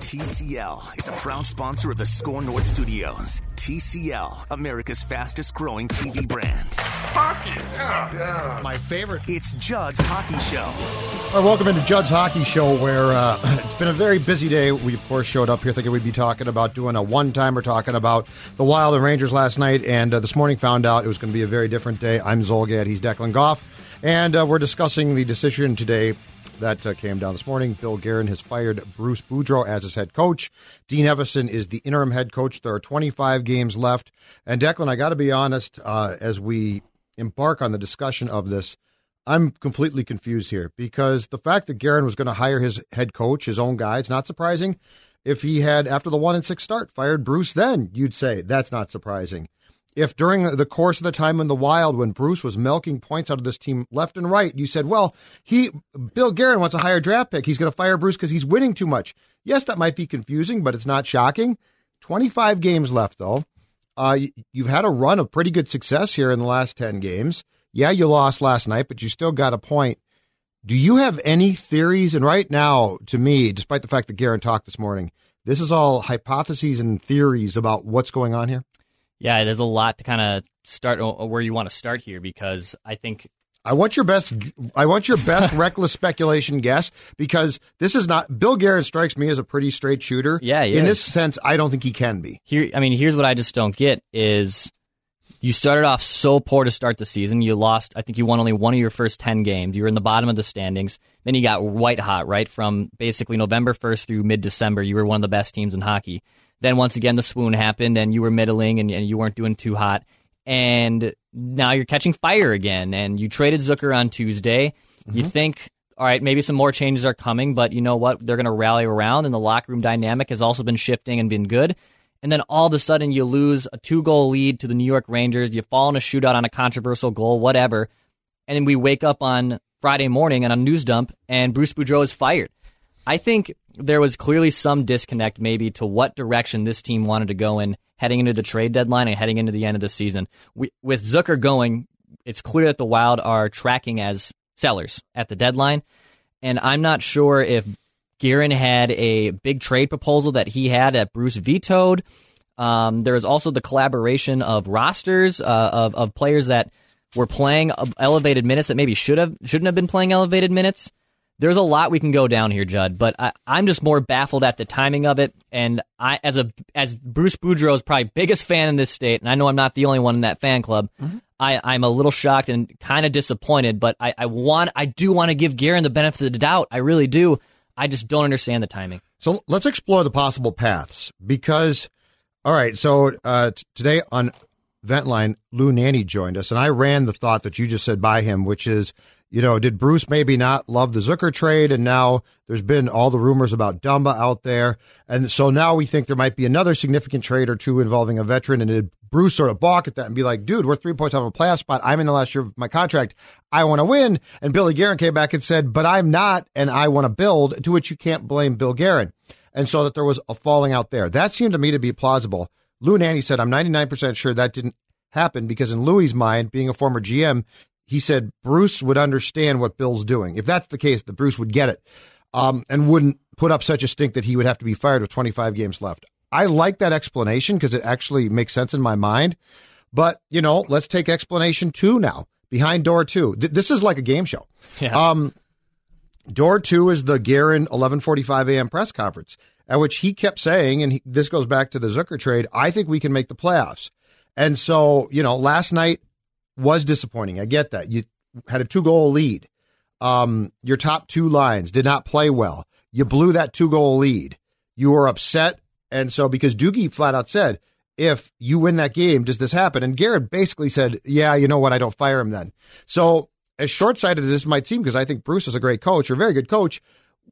TCL is a proud sponsor of the Score North Studios. TCL, America's fastest growing TV brand. Hockey, yeah, yeah. My favorite. It's Judd's Hockey Show. All right, welcome into Judd's Hockey Show, where uh, it's been a very busy day. We, of course, showed up here thinking we'd be talking about doing a one timer, talking about the Wild and Rangers last night, and uh, this morning found out it was going to be a very different day. I'm Zulgad, he's Declan Goff, and uh, we're discussing the decision today that uh, came down this morning. Bill Guerin has fired Bruce Boudreau as his head coach. Dean Evason is the interim head coach. There are 25 games left. And Declan, I got to be honest, uh, as we embark on the discussion of this, I'm completely confused here because the fact that Guerin was going to hire his head coach, his own guy, it's not surprising. If he had, after the one and six start, fired Bruce, then you'd say that's not surprising if during the course of the time in the wild when Bruce was milking points out of this team left and right, you said, well, he Bill Guerin wants a higher draft pick. He's going to fire Bruce because he's winning too much. Yes, that might be confusing, but it's not shocking. 25 games left, though. Uh, you've had a run of pretty good success here in the last 10 games. Yeah, you lost last night, but you still got a point. Do you have any theories? And right now, to me, despite the fact that Guerin talked this morning, this is all hypotheses and theories about what's going on here. Yeah, there's a lot to kind of start uh, where you want to start here because I think I want your best. I want your best reckless speculation guess because this is not Bill Guerin strikes me as a pretty straight shooter. Yeah, in this sense, I don't think he can be. Here, I mean, here's what I just don't get is you started off so poor to start the season. You lost. I think you won only one of your first ten games. You were in the bottom of the standings. Then you got white hot right from basically November first through mid December. You were one of the best teams in hockey. Then once again, the swoon happened and you were middling and, and you weren't doing too hot. And now you're catching fire again. And you traded Zucker on Tuesday. Mm-hmm. You think, all right, maybe some more changes are coming, but you know what? They're going to rally around, and the locker room dynamic has also been shifting and been good. And then all of a sudden, you lose a two goal lead to the New York Rangers. You fall in a shootout on a controversial goal, whatever. And then we wake up on Friday morning on a news dump, and Bruce Boudreau is fired. I think there was clearly some disconnect maybe to what direction this team wanted to go in heading into the trade deadline and heading into the end of the season. We, with Zucker going, it's clear that the Wild are tracking as sellers at the deadline. And I'm not sure if Guerin had a big trade proposal that he had that Bruce vetoed. Um, there is also the collaboration of rosters uh, of, of players that were playing elevated minutes that maybe should have shouldn't have been playing elevated minutes there's a lot we can go down here, Judd, but I, am just more baffled at the timing of it. And I, as a as Bruce Boudreau's probably biggest fan in this state, and I know I'm not the only one in that fan club. Mm-hmm. I, I'm a little shocked and kind of disappointed, but I, I want I do want to give Guerin the benefit of the doubt. I really do. I just don't understand the timing. So let's explore the possible paths because, all right. So uh, t- today on Ventline, Lou Nanne joined us, and I ran the thought that you just said by him, which is you know, did Bruce maybe not love the Zucker trade? And now there's been all the rumors about Dumba out there. And so now we think there might be another significant trade or two involving a veteran. And did Bruce sort of balk at that and be like, dude, we're three points off a playoff spot. I'm in the last year of my contract. I want to win. And Billy Guerin came back and said, but I'm not. And I want to build, to which you can't blame Bill Guerin. And so that there was a falling out there. That seemed to me to be plausible. Lou Nanne said, I'm 99% sure that didn't happen because in Louis's mind, being a former GM, he said Bruce would understand what Bill's doing. If that's the case, that Bruce would get it um, and wouldn't put up such a stink that he would have to be fired with 25 games left. I like that explanation because it actually makes sense in my mind. But, you know, let's take explanation two now. Behind door two. Th- this is like a game show. Yeah. Um, door two is the Guerin 11:45 a.m. press conference. at which he kept saying, and he, this goes back to the Zucker trade, I think we can make the playoffs. And so, you know, last night was disappointing. I get that. You had a two goal lead. Um, your top two lines did not play well. You blew that two goal lead. You were upset. And so, because Doogie flat out said, if you win that game, does this happen? And Guerin basically said, yeah, you know what? I don't fire him then. So, as short sighted as this might seem, because I think Bruce is a great coach or a very good coach,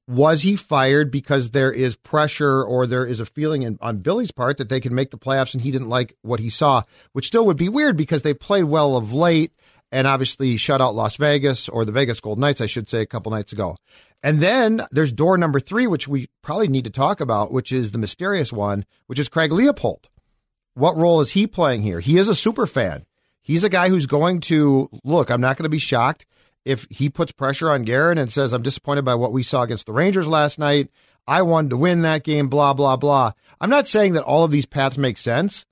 was he fired because there is pressure or there is a feeling in, on Billy's part that they can make the playoffs and he didn't like what he saw, which still would be weird because they played well of late and obviously shut out Las Vegas or the Vegas Gold Knights, I should say, a couple nights ago. And then there's door number three, which we probably need to talk about, which is the mysterious one, which is Craig Leopold. What role is he playing here? He is a super fan. He's a guy who's going to look, I'm not going to be shocked if he puts pressure on Guerin and says, I'm disappointed by what we saw against the Rangers last night. I wanted to win that game, blah, blah, blah. I'm not saying that all of these paths make sense,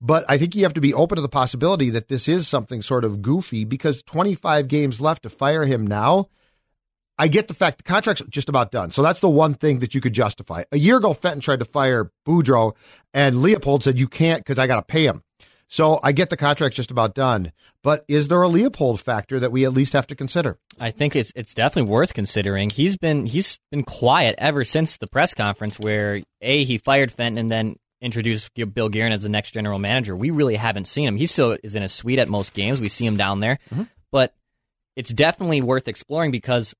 but I think you have to be open to the possibility that this is something sort of goofy because 25 games left to fire him now. I get the fact the contract's just about done. So that's the one thing that you could justify. A year ago, Fenton tried to fire Boudreau, and Leopold said, You can't because I got to pay him. So I get the contract's just about done. But is there a Leopold factor that we at least have to consider? I think it's it's definitely worth considering. He's been he's been quiet ever since the press conference where a he fired Fenton and then introduced Bill Guerin as the next general manager. We really haven't seen him. He still is in a suite at most games. We see him down there, mm-hmm. but it's definitely worth exploring because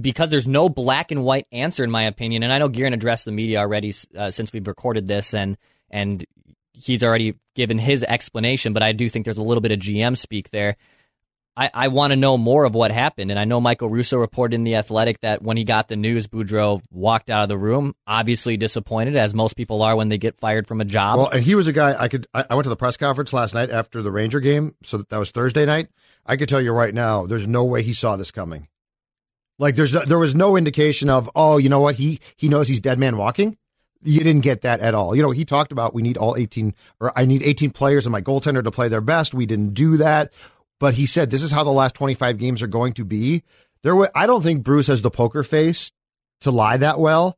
because there's no black and white answer in my opinion. And I know Guerin addressed the media already uh, since we've recorded this, and and he's already given his explanation, but I do think there's a little bit of GM speak there. I, I want to know more of what happened. And I know Michael Russo reported in The Athletic that when he got the news, Boudreau walked out of the room, obviously disappointed, as most people are when they get fired from a job. Well, and he was a guy I could. I, I went to the press conference last night after the Ranger game, so that, that was Thursday night. I could tell you right now, there's no way he saw this coming. Like there's there was no indication of oh you know what he he knows he's dead man walking you didn't get that at all. You know, he talked about we need all 18 or I need 18 players and my goaltender to play their best. We didn't do that. But he said this is how the last 25 games are going to be. There were, I don't think Bruce has the poker face to lie that well.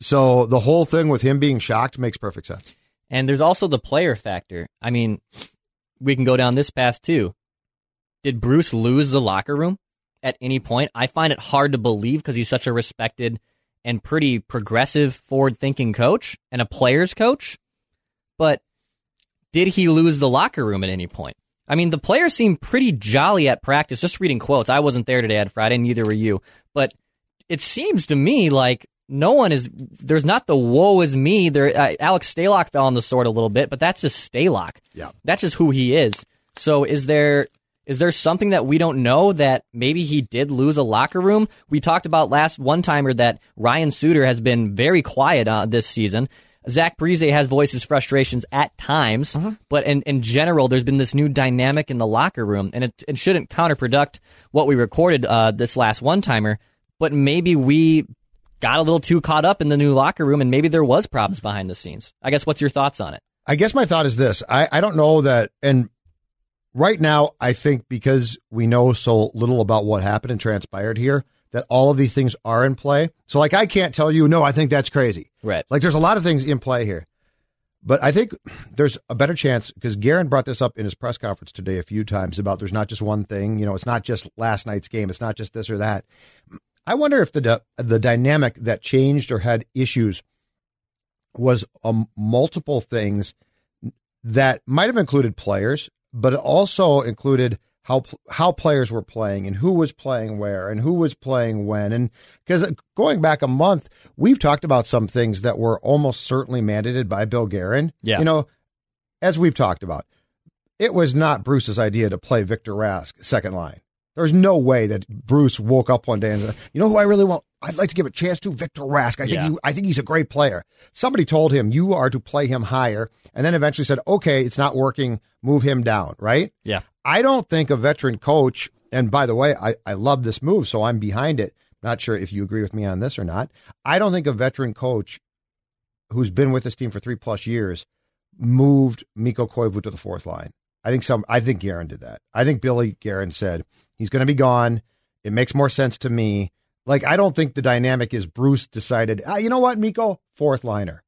So the whole thing with him being shocked makes perfect sense. And there's also the player factor. I mean, we can go down this path too. Did Bruce lose the locker room at any point? I find it hard to believe because he's such a respected and pretty progressive, forward thinking coach and a player's coach. But did he lose the locker room at any point? I mean, the players seemed pretty jolly at practice. Just reading quotes. I wasn't there today on Friday, neither were you. But it seems to me like no one is. There's not the woe is me. There, uh, Alex Stalock fell on the sword a little bit, but that's just Stalock. Yeah, that's just who he is. So is there is there something that we don't know that maybe he did lose a locker room? We talked about last one timer that Ryan Suter has been very quiet uh, this season. Zach Parise has voiced his frustrations at times, mm-hmm. but in, in general, there's been this new dynamic in the locker room, and it, it shouldn't counterproduct what we recorded uh, this last one timer. But maybe we got a little too caught up in the new locker room, and maybe there was problems behind the scenes. I guess what's your thoughts on it? I guess my thought is this: I, I don't know that, and right now, I think because we know so little about what happened and transpired here, that all of these things are in play. So, like, I can't tell you, no, I think that's crazy. Right. Like, there's a lot of things in play here. But I think there's a better chance because Guerin brought this up in his press conference today a few times about there's not just one thing. You know, it's not just last night's game. It's not just this or that. I wonder if the the dynamic that changed or had issues was um, multiple things that might have included players, but it also included how how players were playing and who was playing where and who was playing when and because going back a month we've talked about some things that were almost certainly mandated by Bill Guerin. Yeah. You know, as we've talked about, it was not Bruce's idea to play Victor Rask second line. There's no way that Bruce woke up one day and said, "You know who I really want? I'd like to give a chance to Victor Rask. I think yeah. he, I think he's a great player." Somebody told him you are to play him higher, and then eventually said, "Okay, it's not working. Move him down." Right? Yeah. I don't think a veteran coach. And by the way, I, I love this move, so I'm behind it. Not sure if you agree with me on this or not. I don't think a veteran coach who's been with this team for three plus years moved Mikko Koivu to the fourth line. I think some. I think Guerin did that. I think Billy Guerin said he's going to be gone. It makes more sense to me. Like, I don't think the dynamic is Bruce decided, ah, you know what, Mikko, fourth liner.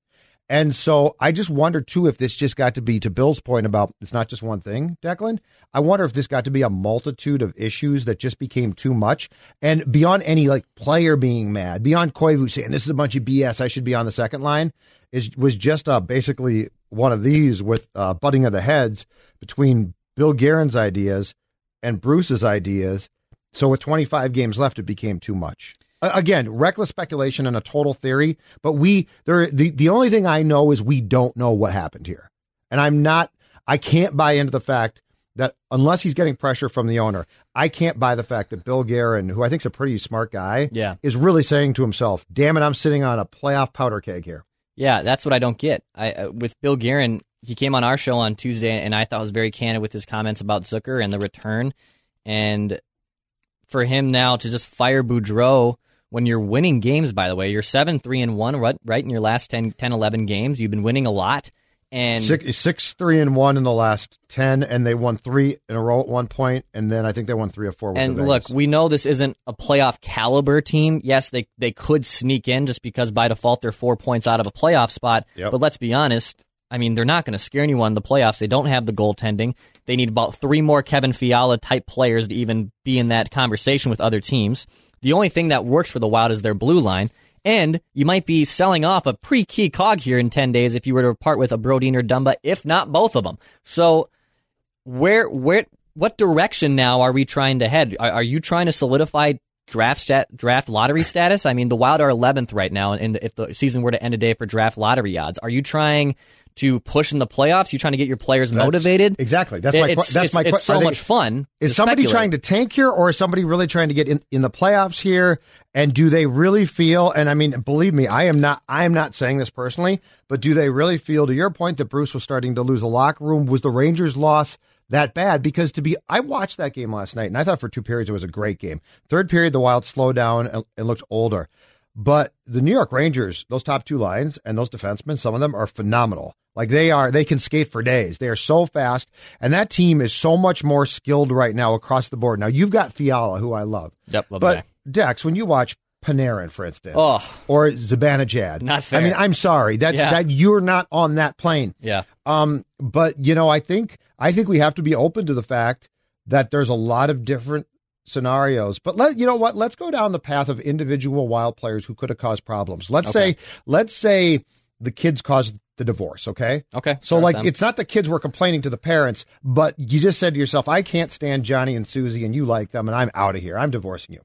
And so I just wonder too if this just got to be to Bill's point about it's not just one thing, Declan. I wonder if this got to be a multitude of issues that just became too much. And beyond any like player being mad, beyond Koivu saying this is a bunch of BS, I should be on the second line, is was just uh, basically one of these with uh, butting of the heads between Bill Guerin's ideas and Bruce's ideas. So with 25 games left, it became too much again, reckless speculation and a total theory, but we there the, the only thing I know is we don't know what happened here. And I'm not I can't buy into the fact that unless he's getting pressure from the owner, I can't buy the fact that Bill Guerin, who I think is a pretty smart guy, yeah. is really saying to himself, "Damn it, I'm sitting on a playoff powder keg here." Yeah, that's what I don't get. I uh, with Bill Guerin, he came on our show on Tuesday, and I thought was very candid with his comments about Zucker and the return. And for him now to just fire Boudreau when you're winning games, by the way, you're 7 3 and 1, right, right in your last 10, 10, 11 games. You've been winning a lot. And six, six, three, and one in the last ten, and they won three in a row at one point, and then I think they won three or four. and look, we know this isn't a playoff caliber team. Yes, they they could sneak in just because by default they're four points out of a playoff spot. Yep. But let's be honest. I mean, they're not going to scare anyone in the playoffs. They don't have the goaltending. They need about three more Kevin Fiala type players to even be in that conversation with other teams. The only thing that works for the Wild is their blue line. And you might be selling off a pretty key cog here in 10 days if you were to part with a Brodin or Dumba, if not both of them. So, where, where, what direction now are we trying to head? Are, are you trying to solidify draft stat, draft lottery status? I mean, the Wild are 11th right now, and if the season were to end today for draft lottery odds, are you trying to push in the playoffs? You trying to get your players that's, motivated? Exactly. That's my. It's, that's it's, my. It's so they, much fun. Is somebody speculate. trying to tank here, or is somebody really trying to get in, in the playoffs here? And do they really feel? And I mean, believe me, I am not. I am not saying this personally, but do they really feel? To your point, that Bruce was starting to lose the locker room. Was the Rangers' loss? that bad because to be I watched that game last night and I thought for two periods it was a great game. Third period the Wild slowed down and, and looked older. But the New York Rangers, those top two lines and those defensemen, some of them are phenomenal. Like they are, they can skate for days. They are so fast, and that team is so much more skilled right now across the board. Now you've got Fiala, who I love. Yep, love but Dex, when you watch Panarin, for instance, oh, or Zibanejad, not fair. I mean, I'm sorry, that's yeah. that you're not on that plane. Yeah. Um, but you know, I think I think we have to be open to the fact that there's a lot of different scenarios. But let you know what? Let's go down the path of individual wild players who could have caused problems. Let's Okay. say let's say the kids caused the divorce, okay? Okay. So like it's not the kids were complaining to the parents, but you just said to yourself, I can't stand Johnny and Susie and you like them and I'm out of here. I'm divorcing you.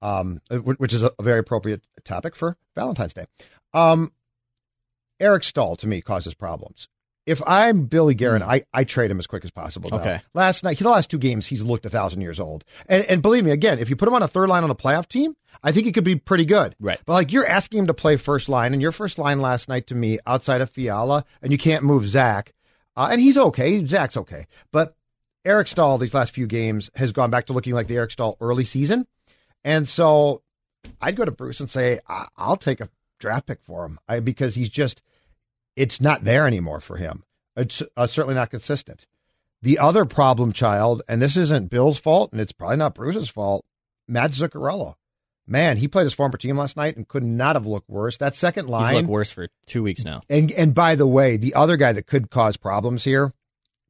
Um which is a very appropriate topic for Valentine's Day. Um Eric Staal to me causes problems. If I'm Billy Guerin, I, I trade him as quick as possible. now. Okay. Last night, the last two games, he's looked a thousand years old. And, and believe me, again, if you put him on a third line on a playoff team, I think he could be pretty good. Right. But like you're asking him to play first line, and your first line last night to me, outside of Fiala, and you can't move Zach, uh, and he's okay. Zach's okay. But Eric Staal, these last few games, has gone back to looking like the Eric Staal early season. And so I'd go to Bruce and say, I- I'll take a draft pick for him I, because he's just, it's not there anymore for him. It's uh, certainly not consistent. The other problem child, and this isn't Bill's fault, and it's probably not Bruce's fault, Matt Zuccarello. Man, he played his former team last night and could not have looked worse. That second line. he's looked worse for two weeks now. and and by the way, the other guy that could cause problems here,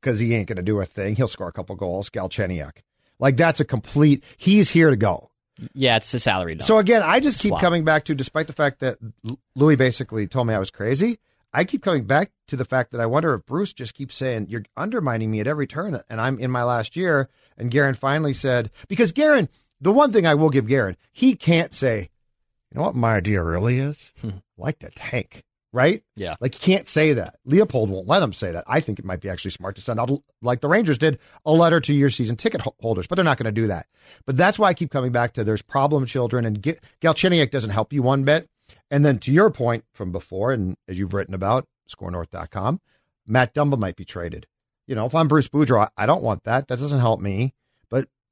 because he ain't going to do a thing, he'll score a couple goals. Galchenyuk, like that's a complete. He's here to go. Yeah, it's the salary dump. So again, I just keep Swap. coming back to, despite the fact that Louis basically told me I was crazy. I keep coming back to the fact that I wonder if Bruce just keeps saying you're undermining me at every turn, and I'm in my last year. And Guerin finally said, because Guerin, the one thing I will give Guerin, he can't say, you know what my idea really is, hmm. like the tank, right? Yeah. like he can't say that. Leopold won't let him say that. I think it might be actually smart to send out, like the Rangers did, a letter to your season ticket holders, but they're not going to do that. But that's why I keep coming back to there's problem children, and G- Galchenyuk doesn't help you one bit. And then to your point from before, and as you've written about, scorenorth.com, Matt Dumba might be traded. You know, if I'm Bruce Boudreau, I don't want that. That doesn't help me.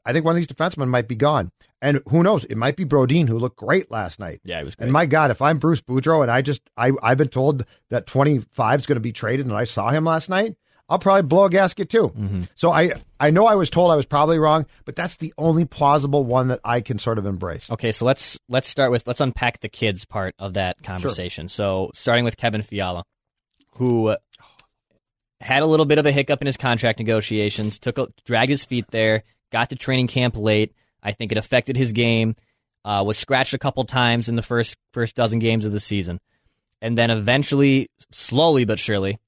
I think one of these defensemen might be gone. And who knows? It might be Brodin, who looked great last night. yeah, he was great. And my God, if I'm Bruce Boudreau and I just I I've been told that 25 is going to be traded, and I saw him last night, I'll probably blow a gasket too. Mm-hmm. So I I know I was told I was probably wrong, but that's the only plausible one that I can sort of embrace. Okay, so let's let's start with let's unpack the kids part of that conversation. So starting with Kevin Fiala, who had a little bit of a hiccup in his contract negotiations, took a, dragged his feet there, got to training camp late. I think it affected his game. Uh, was scratched a couple times in the first first dozen games of the season, and then eventually, slowly but surely,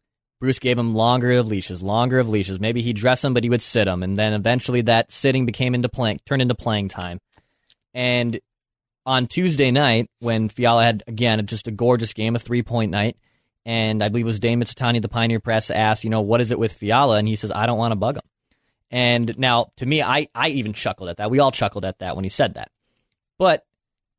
Bruce gave him longer of leashes, longer of leashes. Maybe he'd dress him, but he would sit him, and then eventually that sitting became into playing, turned into playing time. And on Tuesday night, when Fiala had again just a gorgeous game, a three point night, and I believe it was Dane Mizutani, the Pioneer Press, asked, you know, what is it with Fiala? And he says, I don't want to bug him. And now, to me, I, I even chuckled at that. We all chuckled at that when he said that. But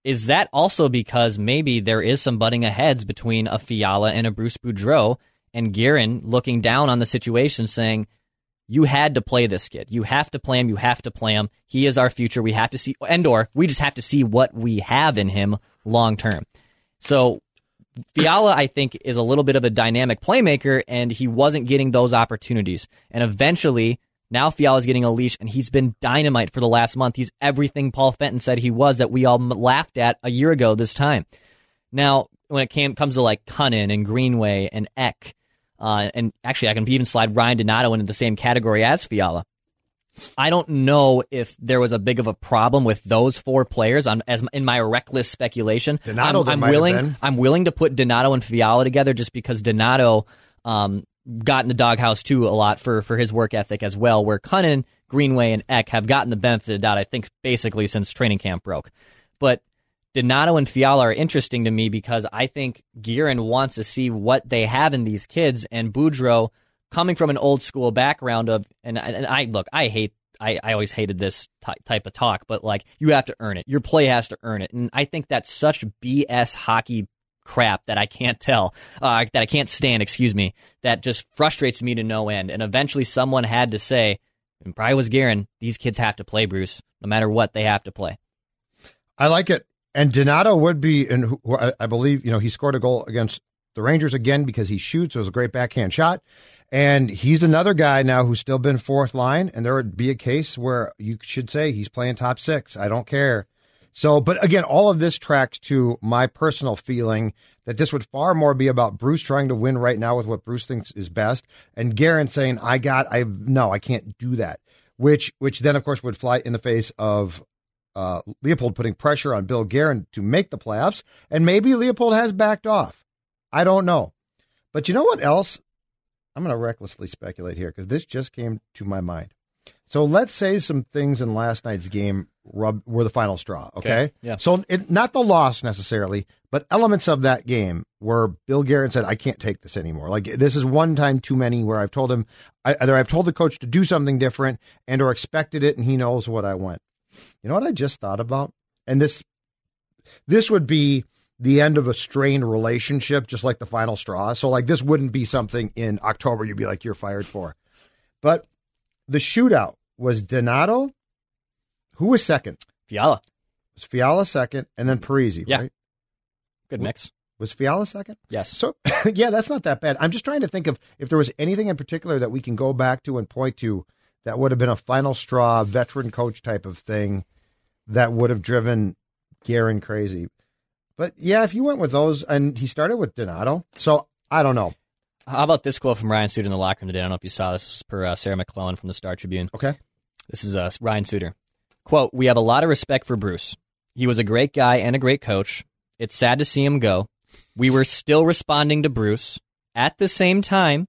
is that also because maybe there is some butting of heads between a Fiala and a Bruce Boudreau and Guerin looking down on the situation saying, you had to play this kid. You have to play him. You have to play him. He is our future. We have to see, and or we just have to see what we have in him long term. So Fiala, I think, is a little bit of a dynamic playmaker, and he wasn't getting those opportunities. And eventually, now Fiala's getting a leash, and he's been dynamite for the last month. He's everything Paul Fenton said he was that we all laughed at a year ago this time. Now, when it came comes to like Kunin and Greenway and Ek, uh, and actually I can even slide Ryan Donato into the same category as Fiala. I don't know if there was a big of a problem with those four players. On as in my reckless speculation, Donato, I'm, I'm willing. I'm willing to put Donato and Fiala together just because Donato um, got in the doghouse too a lot for for his work ethic as well. Where Kunin, Greenway, and Ek have gotten the benefit of the doubt, I think, basically since training camp broke. But Donato and Fiala are interesting to me because I think Guerin wants to see what they have in these kids, and Boudreau coming from an old school background of and, and I look, I hate I, I always hated this ty- type of talk, but like you have to earn it. Your play has to earn it, and I think that's such BS hockey crap that I can't tell, uh, that I can't stand. Excuse me, that just frustrates me to no end. And eventually, someone had to say, and probably was Guerin, these kids have to play, Bruce. No matter what, they have to play. I like it, and Donato would be, and I believe you know he scored a goal against the Rangers again because he shoots. It was a great backhand shot. And he's another guy now who's still been fourth line, and there would be a case where you should say he's playing top six. I don't care. So, but again, all of this tracks to my personal feeling that this would far more be about Bruce trying to win right now with what Bruce thinks is best, and Guerin saying, "I got, I no, I can't do that." Which, which then of course would fly in the face of uh, Leopold putting pressure on Bill Guerin to make the playoffs, and maybe Leopold has backed off. I don't know, but you know what else I'm going to recklessly speculate here because this just came to my mind. So let's say some things in last night's game rub, were the final straw. Okay, okay. yeah. So it, not the loss necessarily, but elements of that game where Bill Guerin said, "I can't take this anymore." Like this is one time too many where I've told him either I've told the coach to do something different and or expected it, and he knows what I want. You know what I just thought about, and this this would be the end of a strained relationship, just like the final straw. So, like, this wouldn't be something in October you'd be like, you're fired for. But the shootout was Donato. Who was second? Fiala. Was Fiala second, and then Parise, yeah. right? Good mix. Was Fiala second? Yes. So, yeah, that's not that bad. I'm just trying to think of if there was anything in particular that we can go back to and point to that would have been a final straw, veteran coach type of thing that would have driven Guerin crazy. But yeah, if you went with those, and he started with Donato, so I don't know. How about this quote from Ryan Suter in the locker room today? I don't know if you saw this per uh, Sarah McLellan from the Star Tribune. Okay. This is uh, Ryan Suter. Quote, We have a lot of respect for Bruce. He was a great guy and a great coach. It's sad to see him go. We were still responding to Bruce. At the same time,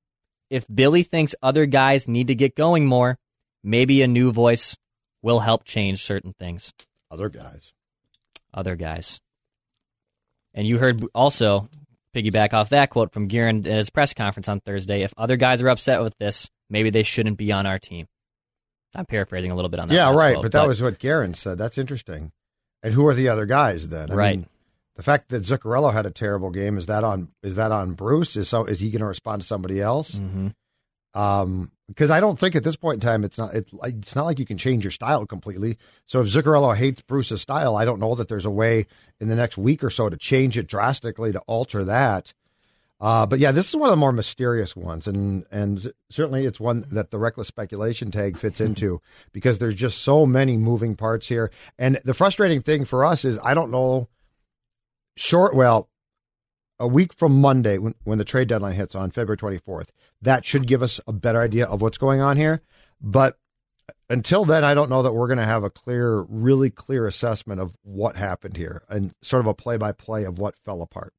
if Billy thinks other guys need to get going more, maybe a new voice will help change certain things. Other guys. Other guys. And you heard also piggyback off that quote from Guerin at his press conference on Thursday. If other guys are upset with this, maybe they shouldn't be on our team. I'm paraphrasing a little bit on that. Yeah, right. Quote, but that but, was what Guerin said. That's interesting. And who are the other guys then? I right. Mean, the fact that Zuccarello had a terrible game is that on is that on Bruce? Is so is he going to respond to somebody else? Mm-hmm. Um, because I don't think at this point in time it's not it's, it's not like you can change your style completely. So if Zuccarello hates Bruce's style, I don't know that there's a way in the next week or so to change it drastically to alter that. Uh, but yeah, this is one of the more mysterious ones, and and certainly it's one that the reckless speculation tag fits into because there's just so many moving parts here. And the frustrating thing for us is I don't know. Short, well, a week from Monday when when the trade deadline hits on February 24th, that should give us a better idea of what's going on here. But until then, I don't know that we're going to have a clear, really clear assessment of what happened here and sort of a play by play of what fell apart.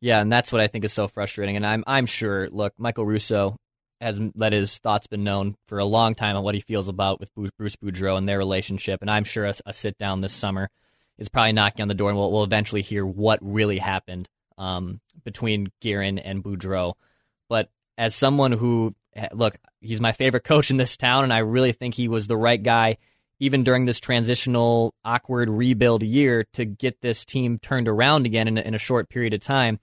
Yeah, and that's what I think is so frustrating. And I'm I'm sure. Look, Michael Russo has let his thoughts been known for a long time on what he feels about with Bruce Boudreau and their relationship. And I'm sure a, a sit down this summer is probably knocking on the door, and we'll, we'll eventually hear what really happened um, between Guerin and Boudreau. But as someone who look, he's my favorite coach in this town, and I really think he was the right guy, even during this transitional, awkward rebuild year, to get this team turned around again in a, in a short period of time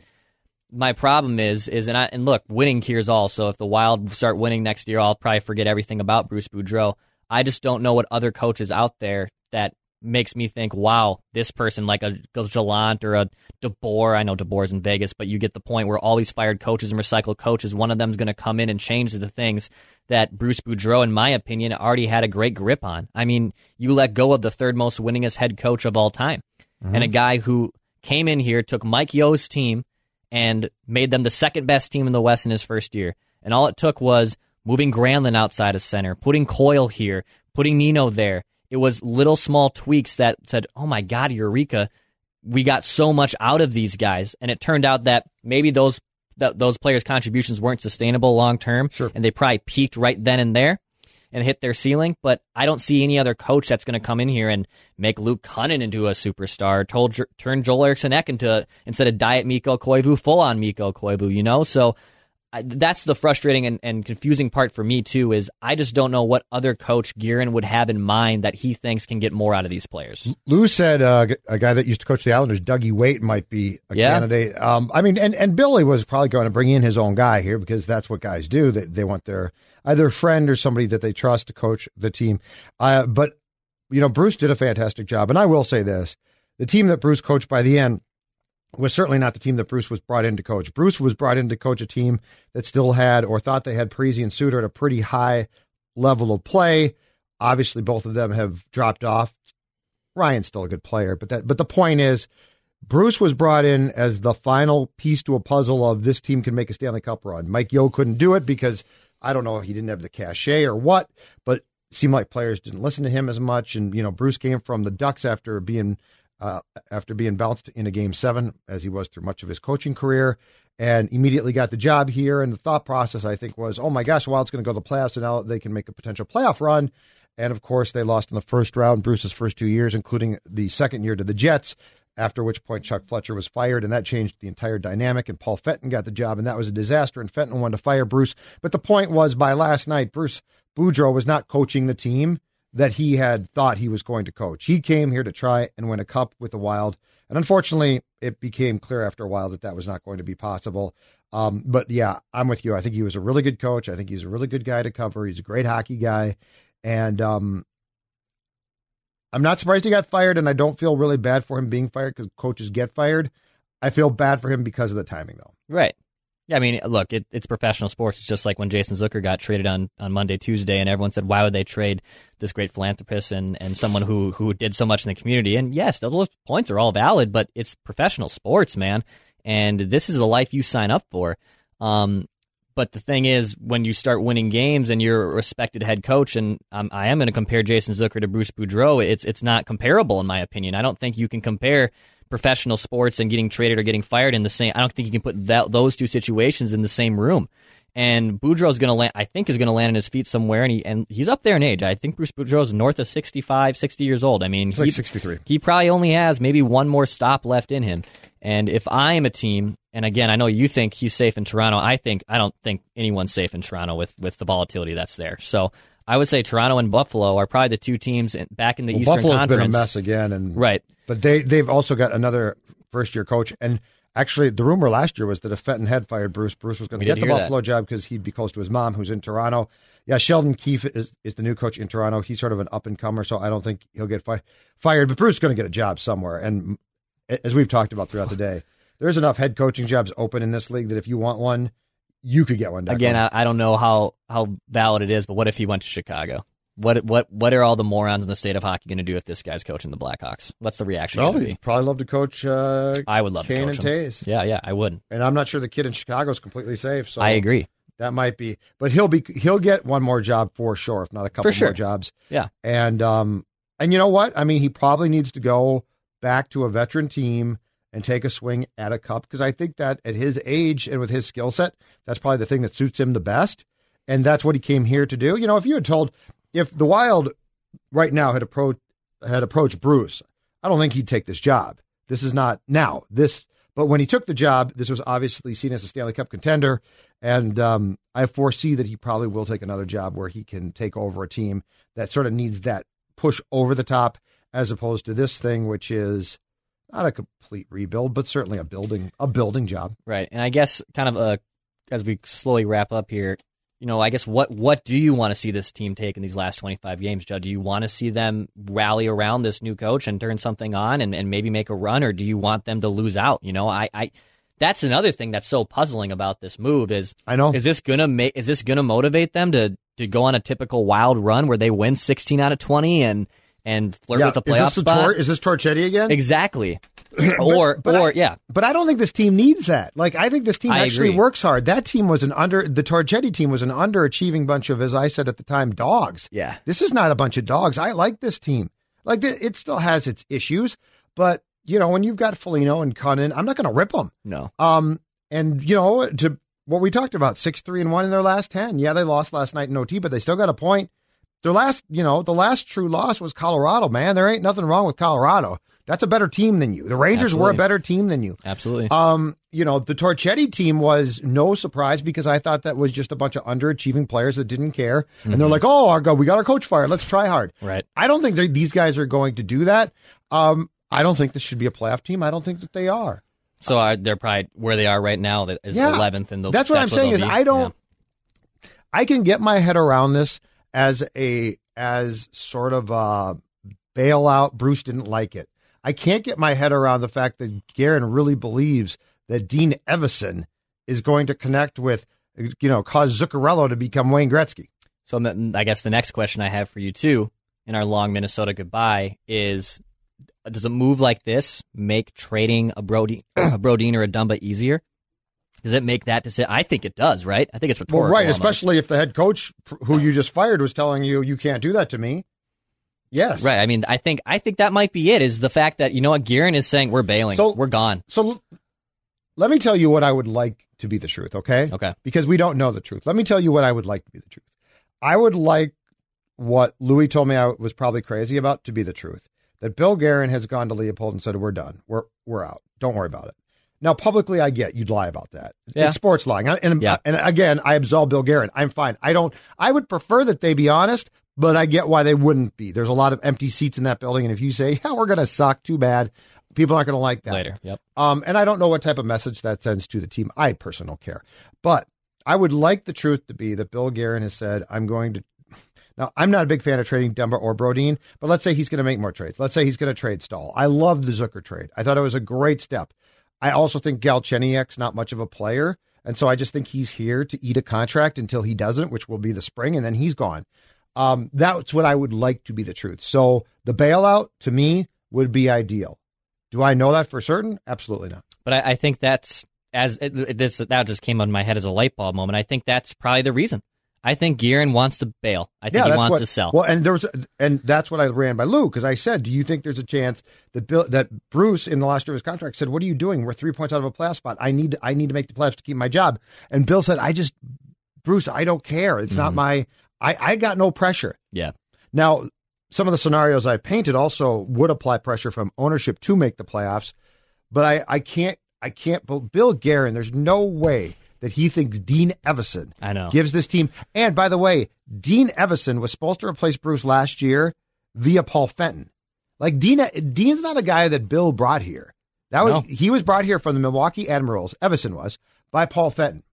my problem is is and I, and look, winning cures all. So if the Wild start winning next year, I'll probably forget everything about Bruce Boudreau. I just don't know what other coaches out there that makes me think, wow, this person like a Gallant or a DeBoer. I know DeBoer's in Vegas, but you get the point where all these fired coaches and recycled coaches, one of them's going to come in and change the things that Bruce Boudreau, in my opinion, already had a great grip on. I mean, you let go of the third most winningest head coach of all time, mm-hmm. and a guy who came in here, took Mike Yeo's team and made them the second best team in the West in his first year. And all it took was moving Granlund outside of center, putting Coyle here, putting Nino there. It was little small tweaks that said, "Oh my God, Eureka! We got so much out of these guys." And it turned out that maybe those that those players' contributions weren't sustainable long term, sure. and they probably peaked right then and there and hit their ceiling. But I don't see any other coach that's going to come in here and make Luke Kunin into a superstar. Told turn Joel Eriksson Ek into instead of diet Mikko Koivu, full on Mikko Koivu. You know, so that's the frustrating and, and, confusing part for me too is I just don't know what other coach Guerin would have in mind that he thinks can get more out of these players. Lou said uh, a guy that used to coach the Islanders, Dougie Weight, might be a yeah. candidate. Um, I mean, and, and Billy was probably going to bring in his own guy here because that's what guys do. They, they want their either friend or somebody that they trust to coach the team. Uh, but you know, Bruce did a fantastic job, and I will say this: the team that Bruce coached by the end was certainly not the team that Bruce was brought in to coach. Bruce was brought in to coach a team that still had or thought they had Parise and Suter at a pretty high level of play. Obviously, both of them have dropped off. Ryan's still a good player, but that but the point is Bruce was brought in as the final piece to a puzzle of this team can make a Stanley Cup run. Mike Yeo couldn't do it because I don't know he didn't have the cachet or what, but it seemed like players didn't listen to him as much. And you know, Bruce came from the Ducks after being uh, after being bounced in a game seven, as he was through much of his coaching career, and immediately got the job here. And the thought process, I think, was, oh my gosh, Wild's going to go to the playoffs, and now they can make a potential playoff run. And of course, they lost in the first round, Bruce's first two years, including the second year to the Jets. After which point, Chuck Fletcher was fired, and that changed the entire dynamic. And Paul Fenton got the job, and that was a disaster. And Fenton wanted to fire Bruce. But the point was, by last night, Bruce Boudreau was not coaching the team that he had thought he was going to coach. He came here to try and win a cup with the Wild, and unfortunately, it became clear after a while that that was not going to be possible. Um, but yeah, I'm with you. I think he was a really good coach. I think he's a really good guy to cover. He's a great hockey guy, and um, I'm not surprised he got fired. And I don't feel really bad for him being fired because coaches get fired. I feel bad for him because of the timing, though. Right. Yeah, I mean, look, it, it's professional sports. It's just like when Jason Zucker got traded on, on Monday, Tuesday, and everyone said, "Why would they trade this great philanthropist and, and someone who who did so much in the community?" And yes, those points are all valid, but it's professional sports, man, and this is the life you sign up for. Um, but the thing is, when you start winning games and you're a respected head coach, and um, I am going to compare Jason Zucker to Bruce Boudreau, it's it's not comparable in my opinion. I don't think you can compare professional sports and getting traded or getting fired in the same. I don't think you can put that, those two situations in the same room. And Boudreau's going to land, I think, is going to land on his feet somewhere, and he and he's up there in age. I think Bruce Boudreau's north of 65, 60 years old. I mean, he's like 63. He probably only has maybe one more stop left in him. And if I am a team, and again, I know you think he's safe in Toronto. I think I don't think anyone's safe in Toronto with with the volatility that's there. So I would say Toronto and Buffalo are probably the two teams in, back in the well, Eastern Buffalo's Conference. been a mess again, and right. But they they've also got another first year coach, and actually the rumor last year was that if Fenton had fired Bruce, Bruce was going to get the Buffalo that. job because he'd be close to his mom, who's in Toronto. Yeah, Sheldon Keefe is, is the new coach in Toronto. He's sort of an up and comer, so I don't think he'll get fi- fired. But Bruce is going to get a job somewhere, and as we've talked about throughout the day. there's enough head coaching jobs open in this league that if you want one, you could get one. Again, I, I don't know how how valid it is, but what if he went to Chicago? What what what are all the morons in the state of hockey going to do if this guy's coaching the Blackhawks? What's the reaction oh, he'd be? probably love to coach. Uh, I would love Kane to coach and. Toews. Yeah, yeah, I would. and I'm not sure the kid in Chicago is completely safe. So I agree. That might be, but he'll be he'll get one more job for sure, if not a couple sure. more jobs. Yeah. And um and you know what? I mean, he probably needs to go back to a veteran team and take a swing at a cup because I think that at his age and with his skill set, that's probably the thing that suits him the best. And that's what he came here to do. You know, if you had told if the Wild right now had approached had approached Bruce, I don't think he'd take this job. This is not now. This but when he took the job, this was obviously seen as a Stanley Cup contender. And um, I foresee that he probably will take another job where he can take over a team that sort of needs that push over the top, as opposed to this thing, which is not a complete rebuild, but certainly a building a building job. Right. And I guess kind of a as we slowly wrap up here, you know, I guess what what do you want to see this team take in these last 25 games, Judd? Do you want to see them rally around this new coach and turn something on and, and maybe make a run, or do you want them to lose out? You know, I, I that's another thing that's so puzzling about this move is I know. is this gonna make is this gonna motivate them to to go on a typical wild run where they win 16 out of 20 and and flirt with the is playoff this the spot? Tor- is this Torchetti again? exactly. or but or I- yeah. But I don't think this team needs that. Like I think this team I actually agree. works hard. That team was an under the Torchetti team was an underachieving bunch of, as I said at the time, dogs. Yeah. This is not a bunch of dogs. I like this team. Like it it still has its issues, but you know when you've got Felino and Kunin, I'm not going to rip them. No. Um, and you know to what we talked about, six three and one in their last ten. Yeah, they lost last night in OT, but they still got a point. Their last, you know, the last true loss was Colorado. Man, there ain't nothing wrong with Colorado. That's a better team than you. The Rangers were a better team than you. Absolutely. Um, you know, the Torchetti team was no surprise because I thought that was just a bunch of underachieving players that didn't care. And they're like, oh, our God, we got our coach fired. Let's try hard. Right. I don't think these guys are going to do that. Um, I don't think this should be a playoff team. I don't think that they are. So are, they're probably where they are right now that is Yeah. 11th and That's what I'm where saying is be. I don't. Yeah. I can get my head around this as a as sort of a bailout. Bruce didn't like it. I can't get my head around the fact that Guerin really believes that Dean Evason is going to connect with, you know, cause Zuccarello to become Wayne Gretzky. So I guess the next question I have for you too in our long Minnesota goodbye is does a move like this make trading a Brody a Brodin or a Dumba easier? Does it make that decision? I think it does, right? I think it's Well, right, almost. especially if the head coach who you just fired was telling you you can't do that to me. Yes, Right. I mean, I think I think that might be it. Is the fact that you know what Guerin is saying we're bailing, So- we're gone. So l- let me tell you what I would like to be the truth, okay? Okay. Because we don't know the truth. Let me tell you what I would like to be the truth. I would like what Louis told me I was probably crazy about to be the truth. That Bill Guerin has gone to Leopold and said, "We're done. We're we're out. Don't worry about it." Now, publicly, I get you'd lie about that. Yeah. It's sports lying, and Yeah. and again, I absolve Bill Guerin. I'm fine. I don't. I would prefer that they be honest, but I get why they wouldn't be. There's a lot of empty seats in that building, and if you say, "Yeah, we're going to suck," too bad. People aren't going to like that Later. Yep. um, and I don't know what type of message that sends to the team. I personally don't care. But I would like the truth to be that Bill Guerin has said, I'm going to. Now, I'm not a big fan of trading Dumba or Brodin, but let's say he's going to make more trades. Let's say he's going to trade Staal. I love the Zucker trade. I thought it was a great step. I also think Galchenyuk's not much of a player. And so I just think he's here to eat a contract until he doesn't, which will be the spring, and then he's gone. Um, that's what I would like to be the truth. So the bailout to me would be ideal. Do I know that for certain? Absolutely not. But I, I think that's as it, this that just came on my head as a light bulb moment. I think that's probably the reason. I think Guerin wants to bail. I think he wants what, to sell. Well, and there was, and that's what I ran by Lou because I said, "Do you think there's a chance that Bill, that Bruce in the last year of his contract said, "What are you doing? We're three points out of a playoff spot. I need, I need to make the playoffs to keep my job." And Bill said, "I just, Bruce, I don't care. It's not mm-hmm. my, I, I got no pressure." yeah. Now, some of the scenarios I painted also would apply pressure from ownership to make the playoffs, but I, I can't, I can't. Bill Guerin, there's no way that he thinks Dean Evason I know. gives this team. And by the way, Dean Evason was supposed to replace Bruce last year via Paul Fenton. Like Dean, Dean's not a guy that Bill brought here. That was No. he was brought here from the Milwaukee Admirals. Evason was by Paul Fenton.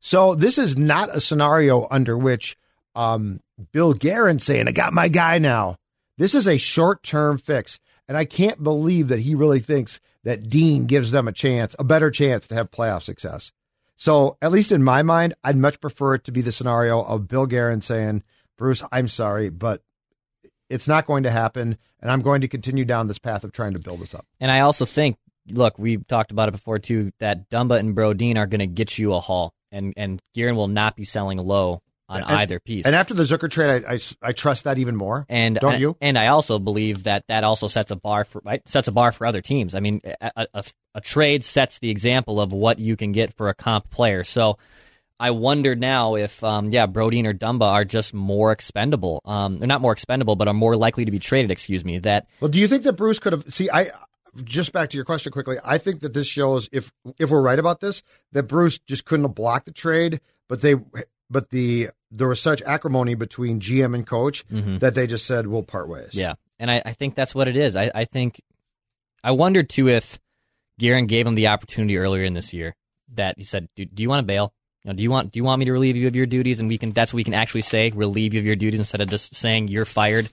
So this is not a scenario under which um, Bill Guerin saying, "I got my guy now." This is a short term fix. and I can't believe that he really thinks that Dean gives them a chance, a better chance to have playoff success. So, at least in my mind, I'd much prefer it to be the scenario of Bill Guerin saying, Bruce, I'm sorry, but it's not going to happen, and I'm going to continue down this path of trying to build this up. And I also think, look, we've talked about it before too, that Dumba and Brodin are going to get you a haul, and and Guerin will not be selling low on And- either piece. And after the Zucker trade, I, I, I trust that even more. and don't I, you? And I also believe that that also sets a bar for right sets a bar for other teams. I mean, a, a, a trade sets the example of what you can get for a comp player. So. I wonder now if, um, yeah, Brodin or Dumba are just more expendable. Um, they're not more expendable, but are more likely to be traded. Excuse me. That Well, do you think that Bruce could have? See, I just back to your question quickly. I think that this shows if if we're right about this, that Bruce just couldn't have blocked the trade, but they but the there was such acrimony between GM and coach mm-hmm. that they just said we'll part ways. Yeah, and I, I think that's what it is. I, I think I wondered too if Guerin gave him the opportunity earlier in this year that he said, "Do, do you want to bail? You know, do you want do you want me to relieve you of your duties?" And we can that's what we can actually say, relieve you of your duties instead of just saying you're fired.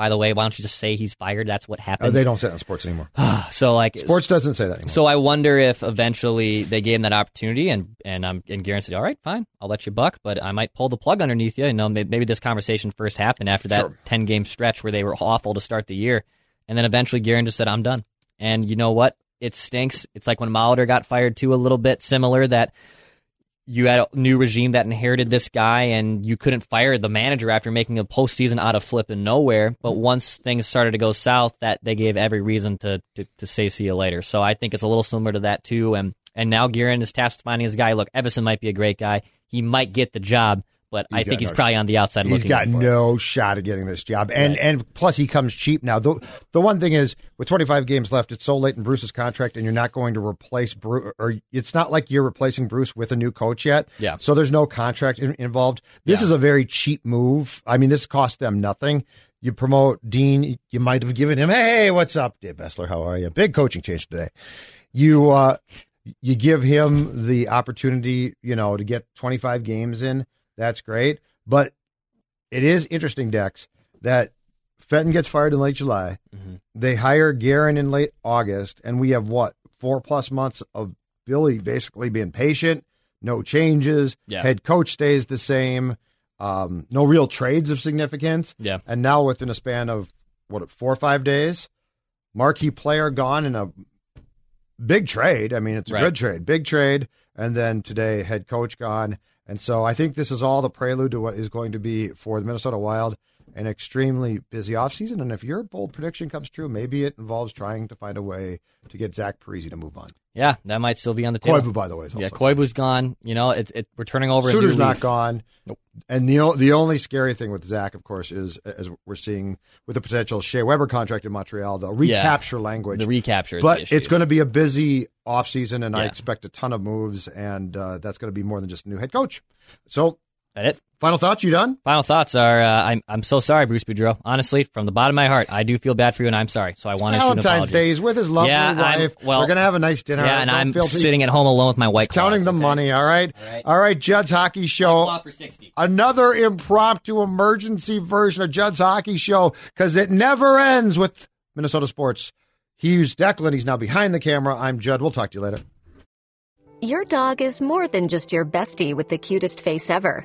By the way, why don't you just say he's fired? That's what Uh, happened. they don't say that in sports anymore. so like Sports doesn't say that anymore. so I wonder if eventually they gave him that opportunity, and and um and Guerin said, "All right, fine, I'll let you buck, but I might pull the plug underneath you." You know, may- maybe this conversation first happened after that Sure. ten game stretch where they were awful to start the year, and then eventually Guerin just said, "I'm done." And you know what? It stinks. It's like when Molitor got fired too, a little bit similar. That you had a new regime that inherited this guy, and you couldn't fire the manager after making a postseason out of flipping nowhere. But mm-hmm. once things started to go south, that they gave every reason to, to to say see you later. So I think it's a little similar to that too. And and now Guerin is tasked with finding his guy. Look, Evason might be a great guy. He might get the job, but I think he's no probably on the outside He's looking. got for it. no shot at getting this job, and and plus he comes cheap now. The the one thing is with 25 games left, it's so late in Bruce's contract, and you're not going to replace Bruce, or it's not like you're replacing Bruce with a new coach yet. Yeah. So there's no contract in, involved. This is a very cheap move. I mean, this cost them nothing. You promote Dean. You might have given him, hey, what's up, Dave Bessler? How are you? Big coaching change today. You uh, you give him the opportunity, you know, to get 25 games in. That's great. But it is interesting, Dex, that Fenton gets fired in late July. Mm-hmm. They hire Guerin in late August, and we have what four plus months of Billy basically being patient, no changes. Yeah. Head coach stays the same. Um, no real trades of significance. Yeah. And now within a span of what four or five days, marquee player gone in a big trade. I mean, it's a Right. good trade, big trade. And then today, head coach gone. And so I think this is all the prelude to what is going to be for the Minnesota Wild an extremely busy offseason. And if your bold prediction comes true, maybe it involves trying to find a way to get Zach Parise to move on. Yeah, that might still be on the table. Koivu, by the way, yeah, Koivu's gone. You know, it, it, we're turning over. Suter's not leaf. gone. And the the only scary thing with Zach, of course, is as we're seeing with the potential Shea Weber contract in Montreal, the Yeah. recapture language. The recapture, is but the issue. it's going to be a busy offseason, and I expect a ton of moves, and uh, that's going to be more than just a new head coach. So, That it. Final thoughts? You done? Final thoughts are: uh, I'm I'm so sorry, Bruce Boudreau. Honestly, from the bottom of my heart, I do feel bad for you, and I'm sorry. So I want to issue an Valentine's. Day. He's with his lovely Yeah, I'm- well, We're going to have a nice dinner. Yeah, and I'm feel- sitting at home alone with my white counting the okay? money. All right. All right. All right. Judd's Hockey Show. For sixty. another impromptu emergency version of Judd's Hockey Show because it never ends with Minnesota sports. He's Declan. He's now behind the camera. I'm Judd. We'll talk to you later. Your dog is more than just your bestie with the cutest face ever.